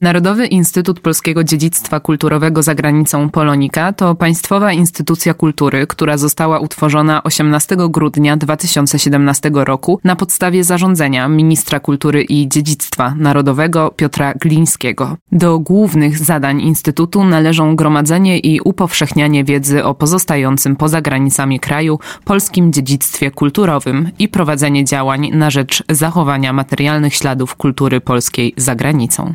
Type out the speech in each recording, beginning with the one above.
Narodowy Instytut Polskiego Dziedzictwa Kulturowego za granicą Polonika to państwowa instytucja kultury, która została utworzona 18 grudnia 2017 roku na podstawie zarządzenia ministra kultury i dziedzictwa narodowego Piotra Glińskiego. Do głównych zadań Instytutu należą gromadzenie i upowszechnianie wiedzy o pozostającym poza granicami kraju polskim dziedzictwie kulturowym i prowadzenie działań na rzecz zachowania materialnych śladów kultury polskiej za granicą.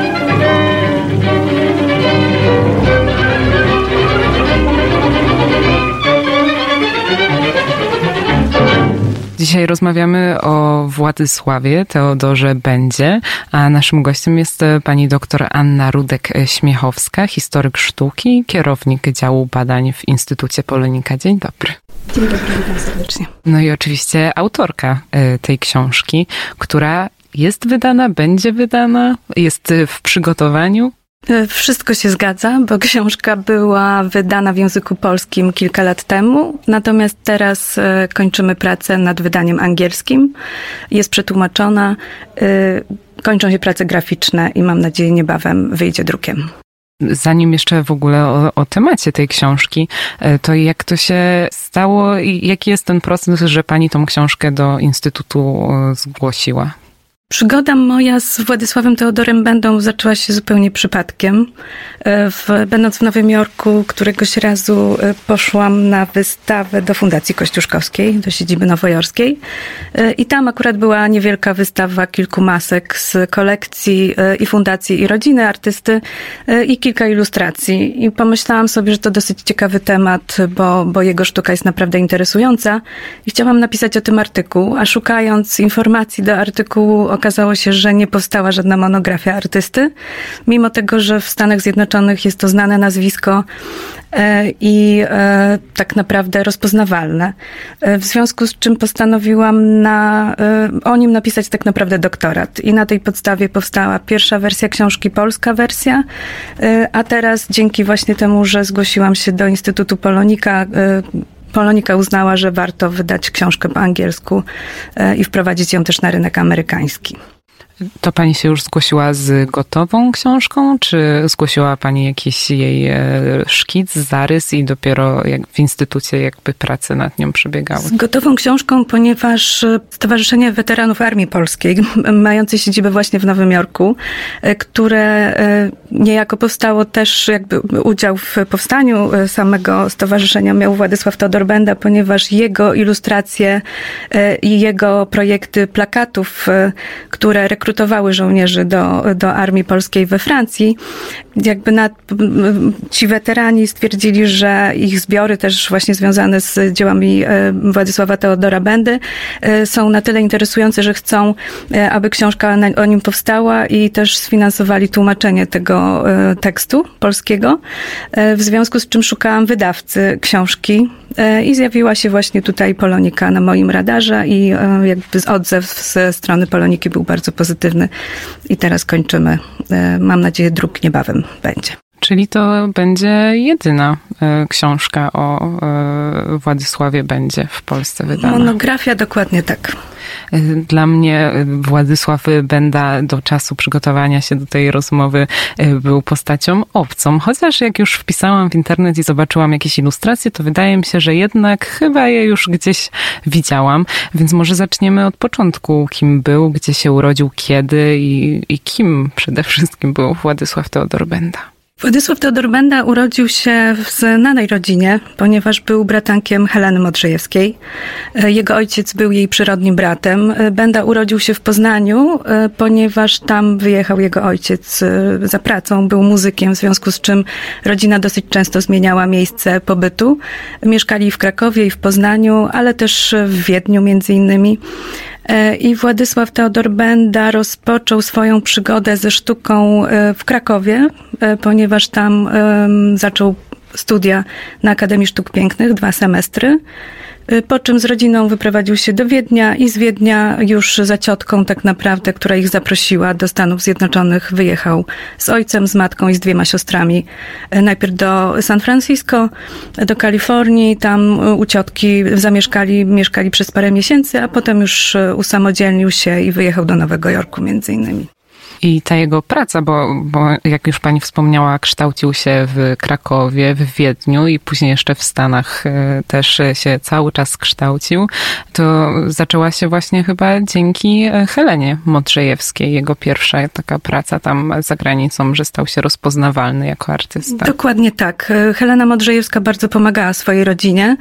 Dzisiaj rozmawiamy o Władysławie Teodorze Będzie, a naszym gościem jest e, pani doktor Anna Rudek-Śmiechowska, historyk sztuki, kierownik działu badań w Instytucie Polonika. Dzień dobry. Dzień dobry, witam serdecznie. No i oczywiście autorka e, tej książki, która jest wydana, będzie wydana, jest w przygotowaniu. E, wszystko się zgadza, bo książka była wydana w języku polskim kilka lat temu, natomiast teraz e, kończymy pracę nad wydaniem angielskim. Jest przetłumaczona, e, kończą się prace graficzne i mam nadzieję niebawem wyjdzie drukiem. Zanim jeszcze w ogóle o, o, temacie tej książki, to jak to się stało i jaki jest ten proces, że pani tą książkę do Instytutu zgłosiła? Przygoda moja z Władysławem Teodorem Będą zaczęła się zupełnie przypadkiem. E, w, będąc w Nowym Jorku, któregoś razu e, poszłam na wystawę do Fundacji Kościuszkowskiej, do siedziby nowojorskiej. E, I tam akurat była niewielka wystawa kilku masek z kolekcji i fundacji i rodziny artysty i kilka ilustracji. I pomyślałam sobie, że to dosyć ciekawy temat, bo, bo jego sztuka jest naprawdę interesująca. I chciałam napisać o tym artykuł, a szukając informacji do artykułu okazało się, że nie powstała żadna monografia artysty, mimo tego, że w Stanach Zjednoczonych jest to znane nazwisko e, i e, tak naprawdę rozpoznawalne. E, w związku z czym postanowiłam na, o nim napisać tak naprawdę doktorat. I na tej podstawie powstała pierwsza wersja książki, polska wersja, a teraz dzięki właśnie temu, że zgłosiłam się do Instytutu Polonika, Polonika uznała, że warto wydać książkę po angielsku e, i wprowadzić ją też na rynek amerykański. To pani się już zgłosiła z gotową książką, czy zgłosiła pani jakiś jej e, szkic, zarys i dopiero w instytucie jakby prace nad nią przebiegały? Z gotową książką, ponieważ e, Stowarzyszenie Weteranów Armii Polskiej, mające siedzibę właśnie w Nowym Jorku, e, które niejako powstało też jakby udział w powstaniu samego stowarzyszenia miał Władysław Teodor Benda, ponieważ jego ilustracje i jego projekty plakatów, które rekrutowały rekrutowały żołnierzy do, do armii polskiej we Francji. Jakby na, ci weterani stwierdzili, że ich zbiory też właśnie związane z dziełami e, Władysława Teodora Bendy e, są na tyle interesujące, że chcą, e, aby książka o nim powstała i też sfinansowali tłumaczenie tego tekstu polskiego. W związku z czym szukałam wydawcy książki i zjawiła się właśnie tutaj Polonika na moim radarze i jakby odzew ze strony Poloniki był bardzo pozytywny pozytywny i teraz kończymy. E, mam nadzieję, druk niebawem będzie. Czyli to będzie jedyna e, książka o e, Władysławie będzie w Polsce wydana. Monografia, dokładnie tak. Dla mnie Władysław Benda do czasu przygotowania się do tej rozmowy był postacią obcą. Chociaż jak już wpisałam w internet i zobaczyłam jakieś ilustracje, to wydaje mi się, że jednak chyba je już gdzieś widziałam. Więc może zaczniemy od początku. Kim był, gdzie się urodził, kiedy i, i kim przede wszystkim był Władysław Teodor Benda. Władysław Teodor Benda urodził się w znanej rodzinie, ponieważ był bratankiem Heleny Modrzejewskiej. E, jego ojciec był jej przyrodnim bratem. E, Benda urodził się w Poznaniu, e, ponieważ tam wyjechał jego ojciec za pracą, był muzykiem, w związku z czym rodzina dosyć często zmieniała miejsce pobytu. Mieszkali w Krakowie i w Poznaniu, ale też w Wiedniu między innymi. E, I Władysław Teodor Benda rozpoczął swoją przygodę ze sztuką e, w Krakowie, e, ponieważ tam zaczął studia na Akademii Sztuk Pięknych, dwa semestry. Po czym z rodziną wyprowadził się do Wiednia i z Wiednia już za ciotką tak naprawdę, która ich zaprosiła do Stanów Zjednoczonych, wyjechał z ojcem, z matką i z dwiema siostrami. Najpierw do San Francisco, do Kalifornii, tam u ciotki zamieszkali, mieszkali przez parę miesięcy, a potem już usamodzielnił się i wyjechał do Nowego Jorku między innymi. I ta jego praca, bo, bo jak już pani wspomniała, kształcił się w Krakowie, w Wiedniu i później jeszcze w Stanach e, też się cały czas kształcił, to zaczęła się właśnie chyba dzięki e, Helenie Modrzejewskiej, jego pierwsza taka praca tam za granicą, że stał się rozpoznawalny jako artysta. Dokładnie tak. E, Helena Modrzejewska bardzo pomagała swojej rodzinie.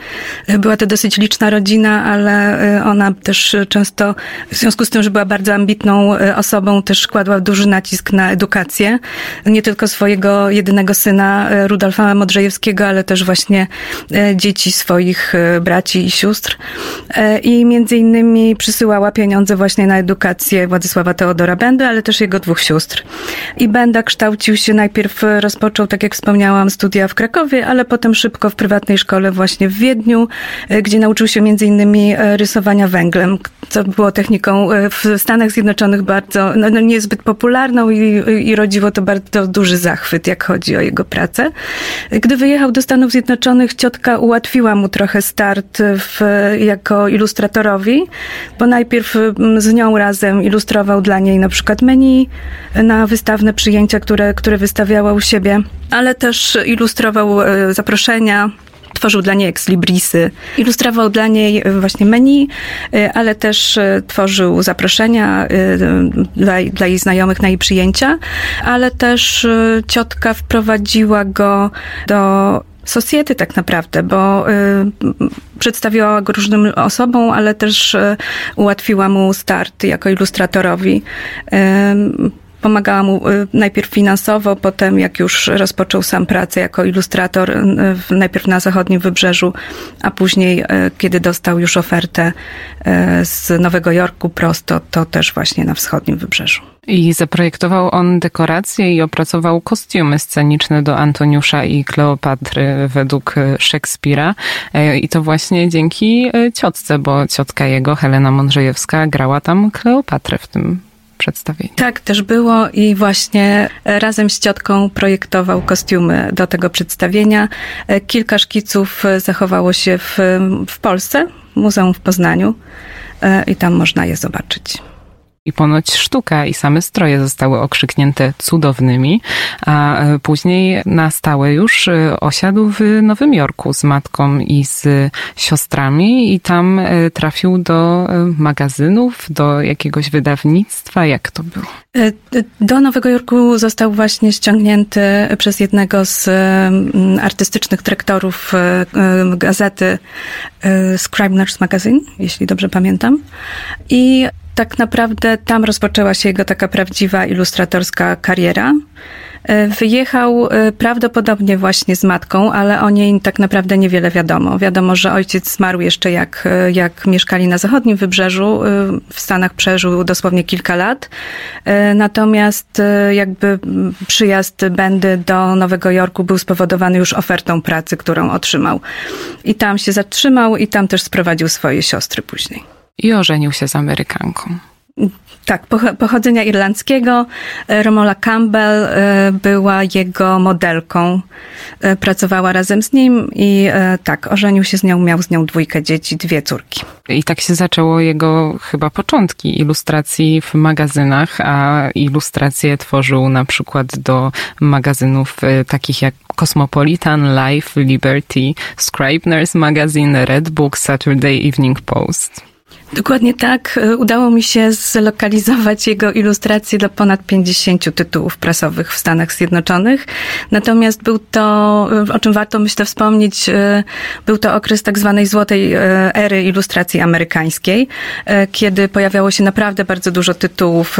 Była to dosyć liczna rodzina, ale ona też często, w związku z tym, że była bardzo ambitną osobą, też kładła duży nacisk na edukację. Nie tylko swojego jedynego syna e, Rudolfa Modrzejewskiego, ale też właśnie e, dzieci swoich e, braci i sióstr. I między innymi przysyłała pieniądze właśnie na edukację Władysława Teodora Bendy, ale też jego dwóch sióstr. I Benda kształcił się najpierw, rozpoczął, tak jak wspomniałam, studia w Krakowie, ale potem szybko w prywatnej szkole właśnie w Wiedniu, gdzie nauczył się między innymi rysowania węglem, co było techniką w Stanach Zjednoczonych bardzo, no, no niezbyt popularną popularną i, i rodziło to bardzo duży zachwyt, jak chodzi o jego pracę. Gdy wyjechał do Stanów Zjednoczonych, ciotka ułatwiła mu trochę start w, jako ilustratorowi, bo najpierw mm, z nią razem ilustrował dla niej na przykład menu na wystawne przyjęcia, które, które wystawiała u siebie, ale też ilustrował e, zaproszenia tworzył dla niej ekslibrisy, ilustrował dla niej e, właśnie menu, e, ale też e, tworzył zaproszenia dla, dla jej znajomych na jej przyjęcia, ale też ciotka wprowadziła go do Society tak naprawdę, bo y, przedstawiała go różnym osobom, ale też y, ułatwiła mu start jako ilustratorowi. Y, Pomagała mu y, najpierw finansowo, potem jak już rozpoczął sam pracę jako ilustrator, y, najpierw na zachodnim wybrzeżu, a później, y, kiedy dostał już ofertę z Nowego Jorku prosto, to też właśnie na wschodnim wybrzeżu. I zaprojektował on dekoracje i opracował kostiumy sceniczne do Antoniusza i Kleopatry według Szekspira. I to właśnie dzięki ciotce, bo ciotka jego, Helena Mądrzejewska, grała tam Kleopatrę w tym Tak, też było i właśnie razem z ciotką projektował kostiumy do tego przedstawienia. Kilka szkiców zachowało się w, w Polsce, Muzeum w Poznaniu e, i tam można je zobaczyć. I ponoć sztuka i same stroje zostały okrzyknięte cudownymi, a e, później na stałe już e, osiadł w Nowym Jorku z matką i z siostrami i tam e, trafił do magazynów, do jakiegoś wydawnictwa. Jak to było? Do Nowego Jorku został właśnie ściągnięty przez jednego z artystycznych dyrektorów gazety Scribner's Magazine, jeśli dobrze pamiętam. I tak naprawdę tam rozpoczęła się jego taka prawdziwa ilustratorska kariera. E, wyjechał e, prawdopodobnie właśnie z matką, ale o niej tak naprawdę niewiele wiadomo. Wiadomo, że ojciec zmarł jeszcze jak, e, jak mieszkali na zachodnim wybrzeżu. W Stanach przeżył dosłownie kilka lat. Natomiast jakby przyjazd Bendy do Nowego Jorku był spowodowany już ofertą pracy, którą otrzymał. I tam się zatrzymał i tam też sprowadził swoje siostry później i ożenił się z Amerykanką. Tak, pochodzenia irlandzkiego. E, Romola Campbell e, była jego modelką. E, pracowała razem z nim i tak, ożenił się z nią, miał z nią dwójkę dzieci, dwie córki. I tak się zaczęło jego chyba początki ilustracji w magazynach, a ilustracje tworzył na przykład do magazynów takich jak Cosmopolitan, Life, Liberty, Scribner's Magazine, Red Book, Saturday Evening Post. Dokładnie tak. E, udało mi się zlokalizować jego ilustracje do ponad 50 tytułów prasowych w Stanach Zjednoczonych. Natomiast był to, e, o czym warto myślę wspomnieć, e, był to okres tak zwanej złotej ery ilustracji amerykańskiej, kiedy pojawiało się naprawdę bardzo dużo tytułów,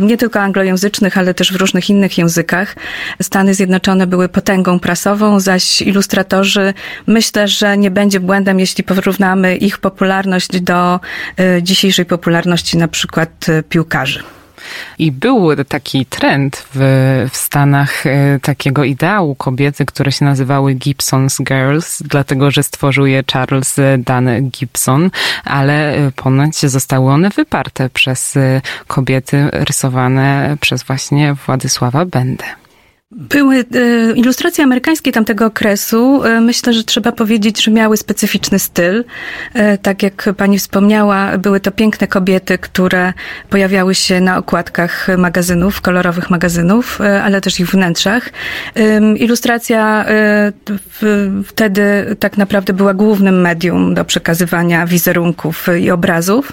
nie tylko anglojęzycznych, ale też w różnych innych językach. Stany Zjednoczone były potęgą prasową, zaś ilustratorzy myślę, że nie będzie błędem, jeśli porównamy ich popularność do dzisiejszej popularności na przykład e, piłkarzy. I był taki trend w, w Stanach e, takiego ideału kobiety, które się nazywały Gibson's Girls, dlatego że stworzył je Charles Dan Gibson, ale e, ponoć zostały one wyparte przez e, kobiety rysowane przez właśnie Władysława Bendę. Były e, ilustracje amerykańskie tamtego okresu. E, myślę, że trzeba powiedzieć, że miały specyficzny styl. E, tak jak pani wspomniała, były to piękne kobiety, które pojawiały się na okładkach magazynów, kolorowych magazynów, ale też ich wnętrzach. Ilustracja wtedy tak naprawdę była głównym medium do przekazywania wizerunków i obrazów.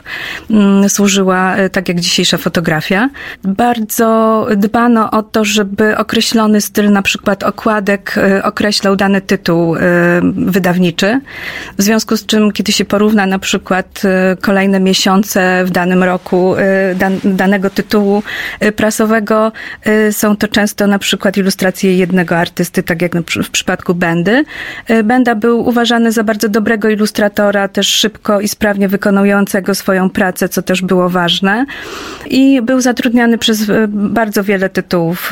Mm, służyła tak jak dzisiejsza fotografia. Bardzo dbano o to, żeby określono styl na przykład okładek y, określał dany tytuł y, wydawniczy. W związku z czym, kiedy się porówna na przykład y, kolejne miesiące w danym roku dan danego tytułu prasowego, są to często na przykład ilustracje jednego artysty, tak jak w przypadku Bendy. Benda był uważany za bardzo dobrego ilustratora, też szybko i sprawnie wykonującego swoją pracę, co też było ważne. I był zatrudniany przez bardzo wiele tytułów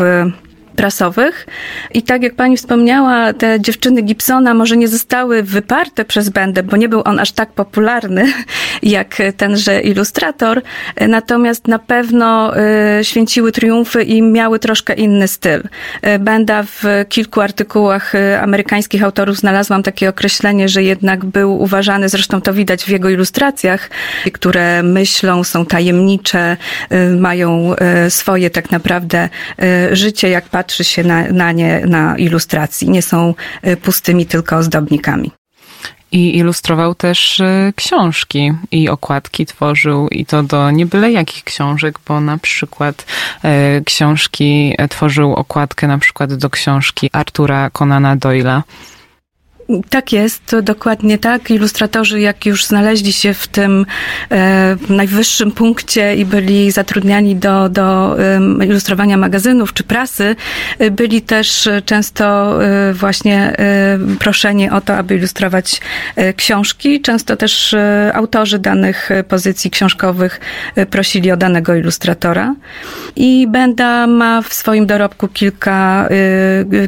prasowych. I tak jak pani wspomniała, te dziewczyny Gibsona może nie zostały wyparte przez Bendę, bo nie był on aż tak popularny jak tenże ilustrator, natomiast na pewno y, święciły triumfy i miały troszkę inny styl. Y, Benda w kilku artykułach y, amerykańskich autorów znalazłam takie określenie, że jednak był uważany, zresztą to widać w jego ilustracjach, które myślą, są tajemnicze, mają swoje tak naprawdę życie, jak patrzę patrzy się na, na nie na ilustracji. Nie są y, pustymi tylko ozdobnikami. I ilustrował też y, książki i okładki tworzył i to do nie byle jakich książek, bo na przykład y, książki tworzył okładkę na przykład do książki Artura Conana Doyla tak jest, to dokładnie tak. Ilustratorzy, jak już znaleźli się w tym e, najwyższym punkcie i byli zatrudniani do, do e, ilustrowania magazynów czy prasy, e, byli też często e, właśnie e, proszeni o to, aby ilustrować e, książki. Często też autorzy danych pozycji książkowych prosili o danego ilustratora. I Benda ma w swoim dorobku kilka,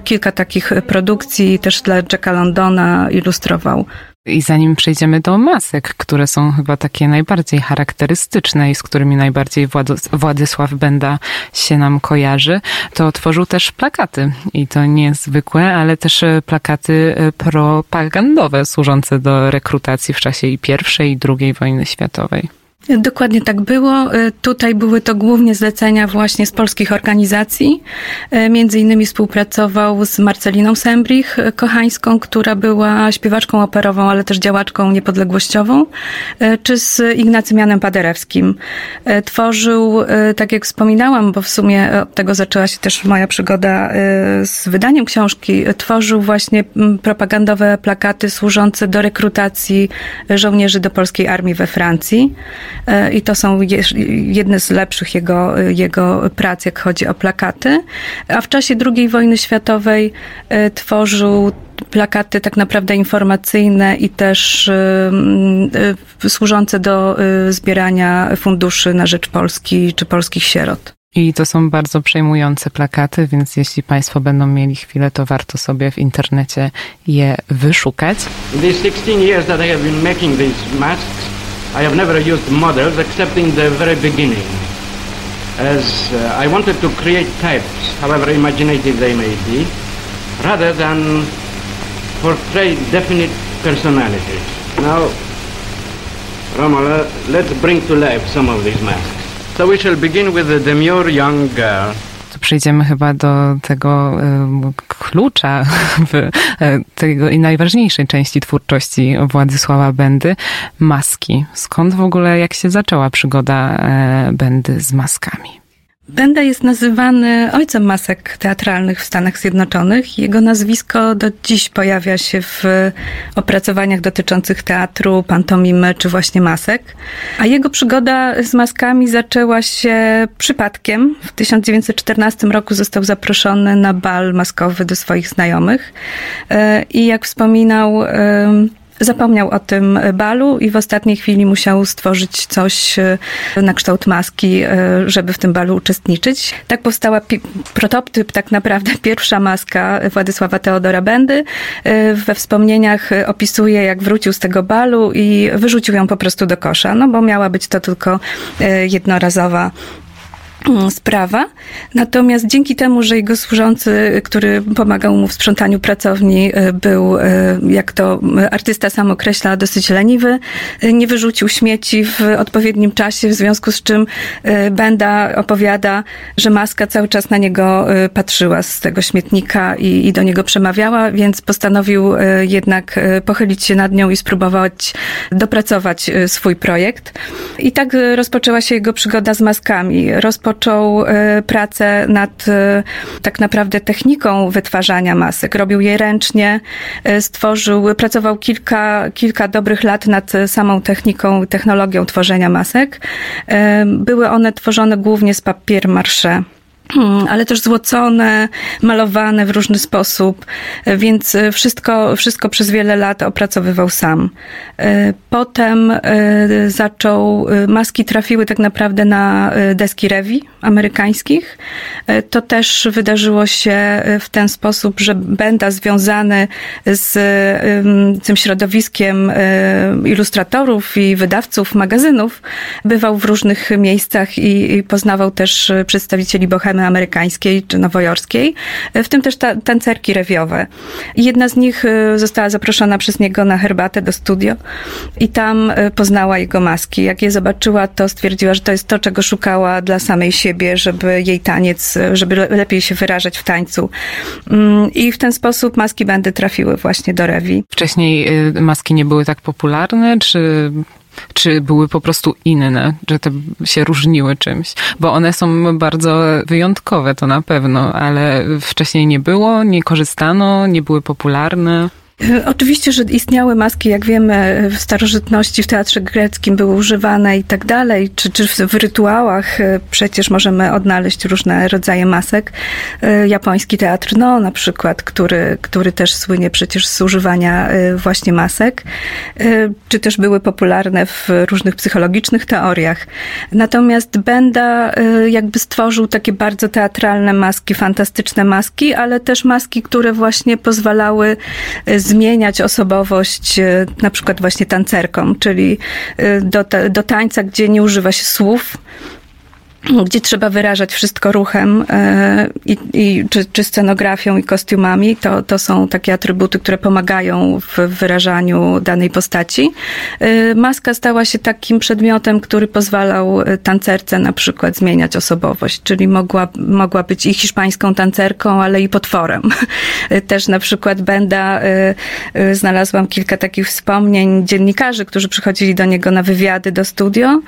kilka takich produkcji też dla Jacka Londona, ona ilustrował. I zanim przejdziemy do masek, które są chyba takie najbardziej charakterystyczne i z którymi najbardziej Władysław Benda się nam kojarzy, to tworzył też plakaty. I to nie jest zwykłe, ale też e, plakaty e, propagandowe służące do rekrutacji w czasie i I II wojny światowej. Dokładnie tak było. E, tutaj były to głównie zlecenia właśnie z polskich organizacji. E, między innymi współpracował z Marceliną Sembrich, e, kochańską, która była śpiewaczką operową, ale też działaczką niepodległościową, czy z Ignacym Janem Paderewskim. Tworzył, tak jak wspominałam, bo w sumie od tego zaczęła się też moja przygoda z wydaniem książki, tworzył właśnie propagandowe plakaty służące do rekrutacji żołnierzy do polskiej armii we Francji. E, i to są jedne z lepszych jego, jego prac, jak chodzi o plakaty. A w czasie II wojny światowej e, tworzył plakaty tak naprawdę informacyjne i też e, służące do zbierania funduszy na rzecz Polski czy polskich sierot. I to są bardzo przejmujące plakaty, więc jeśli Państwo będą mieli chwilę, to warto sobie w internecie je wyszukać. These 16 years that I have been making these masks, I have never used models except in the very beginning, as uh, I wanted to create types, however imaginative they may be, rather than portray definite personalities. Now, Romola, let's bring to life some of these masks. So we shall begin with the demure young girl przejdziemy chyba do tego klucza w e, tego i najważniejszej części twórczości Władysława Bendy, maski. Skąd w ogóle, jak się zaczęła przygoda e, Bendy z maskami? Benda jest nazywany ojcem masek teatralnych w Stanach Zjednoczonych. Jego nazwisko do dziś pojawia się w opracowaniach dotyczących teatru, pantomimy czy właśnie masek. A jego przygoda z maskami zaczęła się przypadkiem. W 1914 roku został zaproszony na bal maskowy do swoich znajomych. E, I jak wspominał zapomniał o tym balu i w ostatniej chwili musiał stworzyć coś na kształt maski, żeby w tym balu uczestniczyć. Tak powstała prototyp, tak naprawdę pierwsza maska Władysława Teodora Bendy. We wspomnieniach opisuje, jak wrócił z tego balu i wyrzucił ją po prostu do kosza, no bo miała być to tylko jednorazowa sprawa. Natomiast dzięki temu, że jego służący, który pomagał mu w sprzątaniu pracowni, y, był, y, jak to artysta sam określa, dosyć leniwy, nie wyrzucił śmieci w odpowiednim czasie, w związku z czym Benda opowiada, że maska cały czas na niego patrzyła z tego śmietnika i, i do niego przemawiała, więc postanowił jednak pochylić się nad nią i spróbować dopracować swój projekt. I tak rozpoczęła się jego przygoda z maskami. Rozpo rozpoczął e, pracę nad e, tak naprawdę techniką wytwarzania masek. Robił je ręcznie, e, stworzył, pracował kilka, kilka dobrych lat nad samą techniką, technologią tworzenia masek. Były one tworzone głównie z papier marsze. Hmm, ale też złocone, malowane w różny sposób, więc wszystko, wszystko przez wiele lat opracowywał sam. E, potem e, zaczął, e, maski trafiły tak naprawdę na deski rewi amerykańskich. To też wydarzyło się w ten sposób, że Benda związany z tym środowiskiem ilustratorów i wydawców magazynów bywał w różnych miejscach i poznawał też przedstawicieli bohemy amerykańskiej czy nowojorskiej, w tym też ta, tancerki rewiowe. Jedna z nich e, została zaproszona przez niego na herbatę do studio i tam e, poznała jego maski. Jak je zobaczyła, to stwierdziła, że to jest to, czego szukała dla samej siebie, żeby jej taniec, żeby lepiej się wyrażać w tańcu. Mm, I w ten sposób maski bandy trafiły właśnie do rewi. Wcześniej maski nie były tak popularne, czy czy były po prostu inne, że te się różniły czymś? Bo one są bardzo wyjątkowe, to na pewno, ale wcześniej nie było, nie korzystano, nie były popularne. Oczywiście, że istniały maski, jak wiemy, w starożytności, w teatrze greckim były używane i tak dalej, czy, czy w rytuałach e, przecież możemy odnaleźć różne rodzaje masek. E, japoński teatr no na przykład, który, który też słynie przecież z używania e, właśnie masek, czy też były popularne w różnych psychologicznych teoriach. Natomiast Benda jakby stworzył takie bardzo teatralne maski, fantastyczne maski, ale też maski, które właśnie pozwalały zmieniać osobowość e, na przykład właśnie tancerką, czyli e, do, do tańca, gdzie nie używa się słów, gdzie trzeba wyrażać wszystko ruchem e, i, i, czy, czy scenografią i kostiumami, to, to są takie atrybuty, które pomagają w wyrażaniu danej postaci. E, maska stała się takim przedmiotem, który pozwalał e, tancerce na przykład zmieniać osobowość, czyli mogła, mogła być i hiszpańską tancerką, ale i potworem. Też na przykład Benda, znalazłam kilka takich wspomnień dziennikarzy, którzy przychodzili do niego na wywiady do studio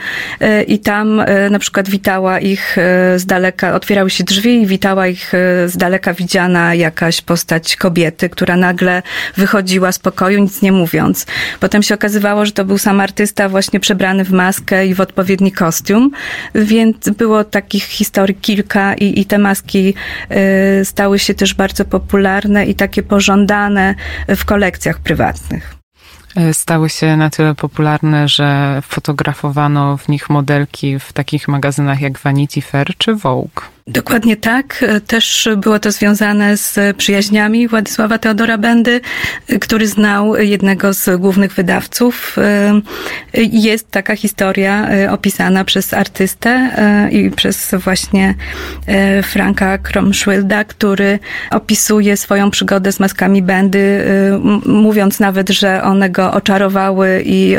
i tam na przykład witał witała ich e, z daleka, otwierały się drzwi i witała ich e, z daleka widziana jakaś postać kobiety, która nagle wychodziła z pokoju, nic nie mówiąc. Potem się okazywało, że to był sam artysta właśnie przebrany w maskę i w odpowiedni kostium, więc było takich historii kilka i, i te maski e, stały się też bardzo popularne i takie pożądane w kolekcjach prywatnych. E, stały się na tyle popularne, że fotografowano w nich modelki w takich magazynach jak Vanity Fair czy Vogue. Dokładnie tak. Też było to związane z przyjaźniami Władysława Teodora Bendy, który znał jednego z głównych wydawców. Jest taka historia opisana przez artystę i przez właśnie Franka Kromschwilda, który opisuje swoją przygodę z maskami Bendy, mówiąc nawet, że one go oczarowały i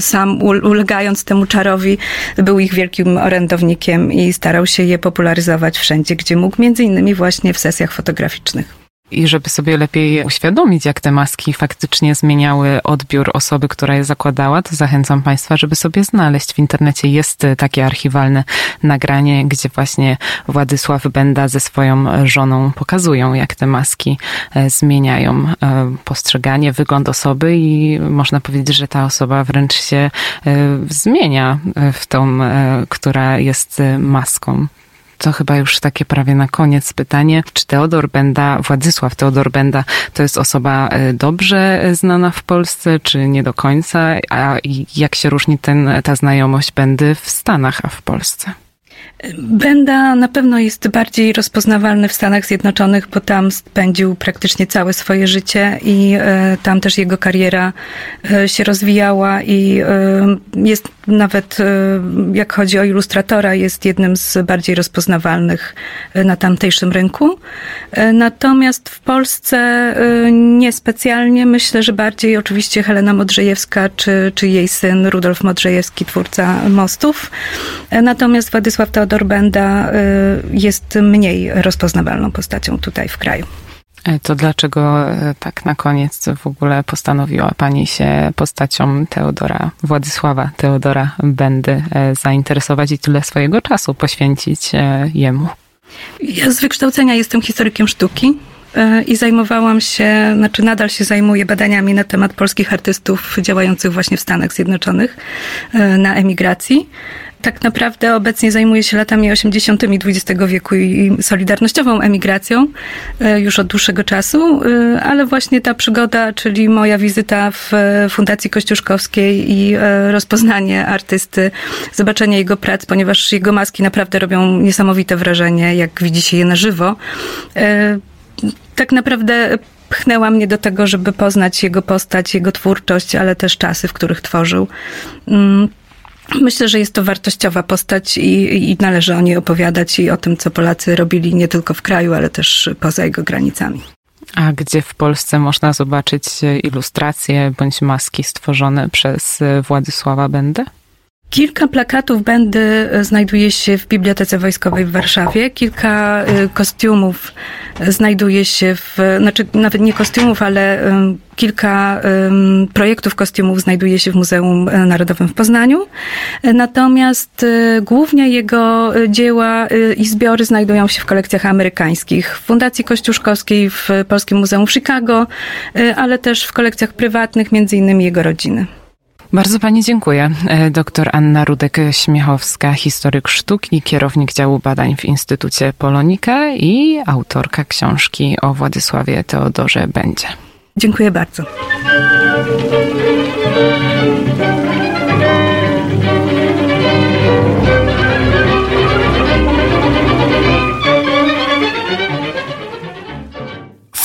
sam ulegając temu czarowi był ich wielkim orędownikiem i starał się je popularyzować wszędzie, gdzie mógł, między innymi właśnie w sesjach fotograficznych. I żeby sobie lepiej uświadomić, jak te maski faktycznie zmieniały odbiór osoby, która je zakładała, to zachęcam Państwa, żeby sobie znaleźć. W internecie jest takie archiwalne nagranie, gdzie właśnie Władysław Benda ze swoją żoną pokazują, jak te maski e, zmieniają e, postrzeganie, wygląd osoby i można powiedzieć, że ta osoba wręcz się e, zmienia w tą, która jest maską. To chyba już takie prawie na koniec pytanie. Czy Teodor Benda, Władysław Teodor Benda, to jest osoba e, dobrze znana w Polsce, czy nie do końca? A jak się różni ten, ta znajomość Bendy w Stanach, a w Polsce? Benda na pewno jest bardziej rozpoznawalny w Stanach Zjednoczonych, bo tam spędził praktycznie całe swoje życie i e, tam też jego kariera e, się rozwijała i e, jest nawet, jak chodzi o ilustratora, jest jednym z bardziej rozpoznawalnych na tamtejszym rynku. Natomiast w Polsce niespecjalnie. Myślę, że bardziej oczywiście Helena Modrzejewska czy, czy jej syn Rudolf Modrzejewski, twórca Mostów. Natomiast Władysław Teodor Teodor Benda y, jest mniej rozpoznawalną postacią tutaj w kraju. E, to dlaczego e, tak na koniec w ogóle postanowiła Pani się postacią Teodora, Władysława Teodora Bendy e, zainteresować i tyle swojego czasu poświęcić jemu? Ja z wykształcenia jestem historykiem sztuki i zajmowałam się, znaczy nadal się zajmuję badaniami na temat polskich artystów działających właśnie w Stanach Zjednoczonych na emigracji tak naprawdę obecnie zajmuję się latami 80. XX wieku i solidarnościową emigracją e, już od dłuższego czasu, e, ale właśnie ta przygoda, czyli moja wizyta w e, Fundacji Kościuszkowskiej i rozpoznanie artysty, zobaczenie jego prac, ponieważ jego maski naprawdę robią niesamowite wrażenie, jak widzi się je na żywo. Tak naprawdę pchnęła mnie do tego, żeby poznać jego postać, jego twórczość, ale też czasy, w których tworzył. Myślę, że jest to wartościowa postać i, i, należy o niej opowiadać i o tym, co Polacy robili nie tylko w kraju, ale też poza jego granicami. A gdzie w Polsce można zobaczyć ilustracje bądź maski stworzone przez Władysława Bendę? Kilka plakatów Bendy znajduje się w Bibliotece Wojskowej w Warszawie. Kilka y, kostiumów znajduje się w, znaczy nawet nie kostiumów, ale kilka projektów kostiumów znajduje się w Muzeum Narodowym w Poznaniu. Natomiast głównie jego dzieła i zbiory znajdują się w kolekcjach amerykańskich. W Fundacji Kościuszkowskiej, w Polskim Muzeum w Chicago, ale też w kolekcjach prywatnych, między innymi jego rodziny. Bardzo Pani dziękuję. E, doktor Anna Rudek-Śmiechowska, historyk sztuki, kierownik działu badań w Instytucie Polonika i autorka książki o Władysławie Teodorze Będzie. Dziękuję bardzo.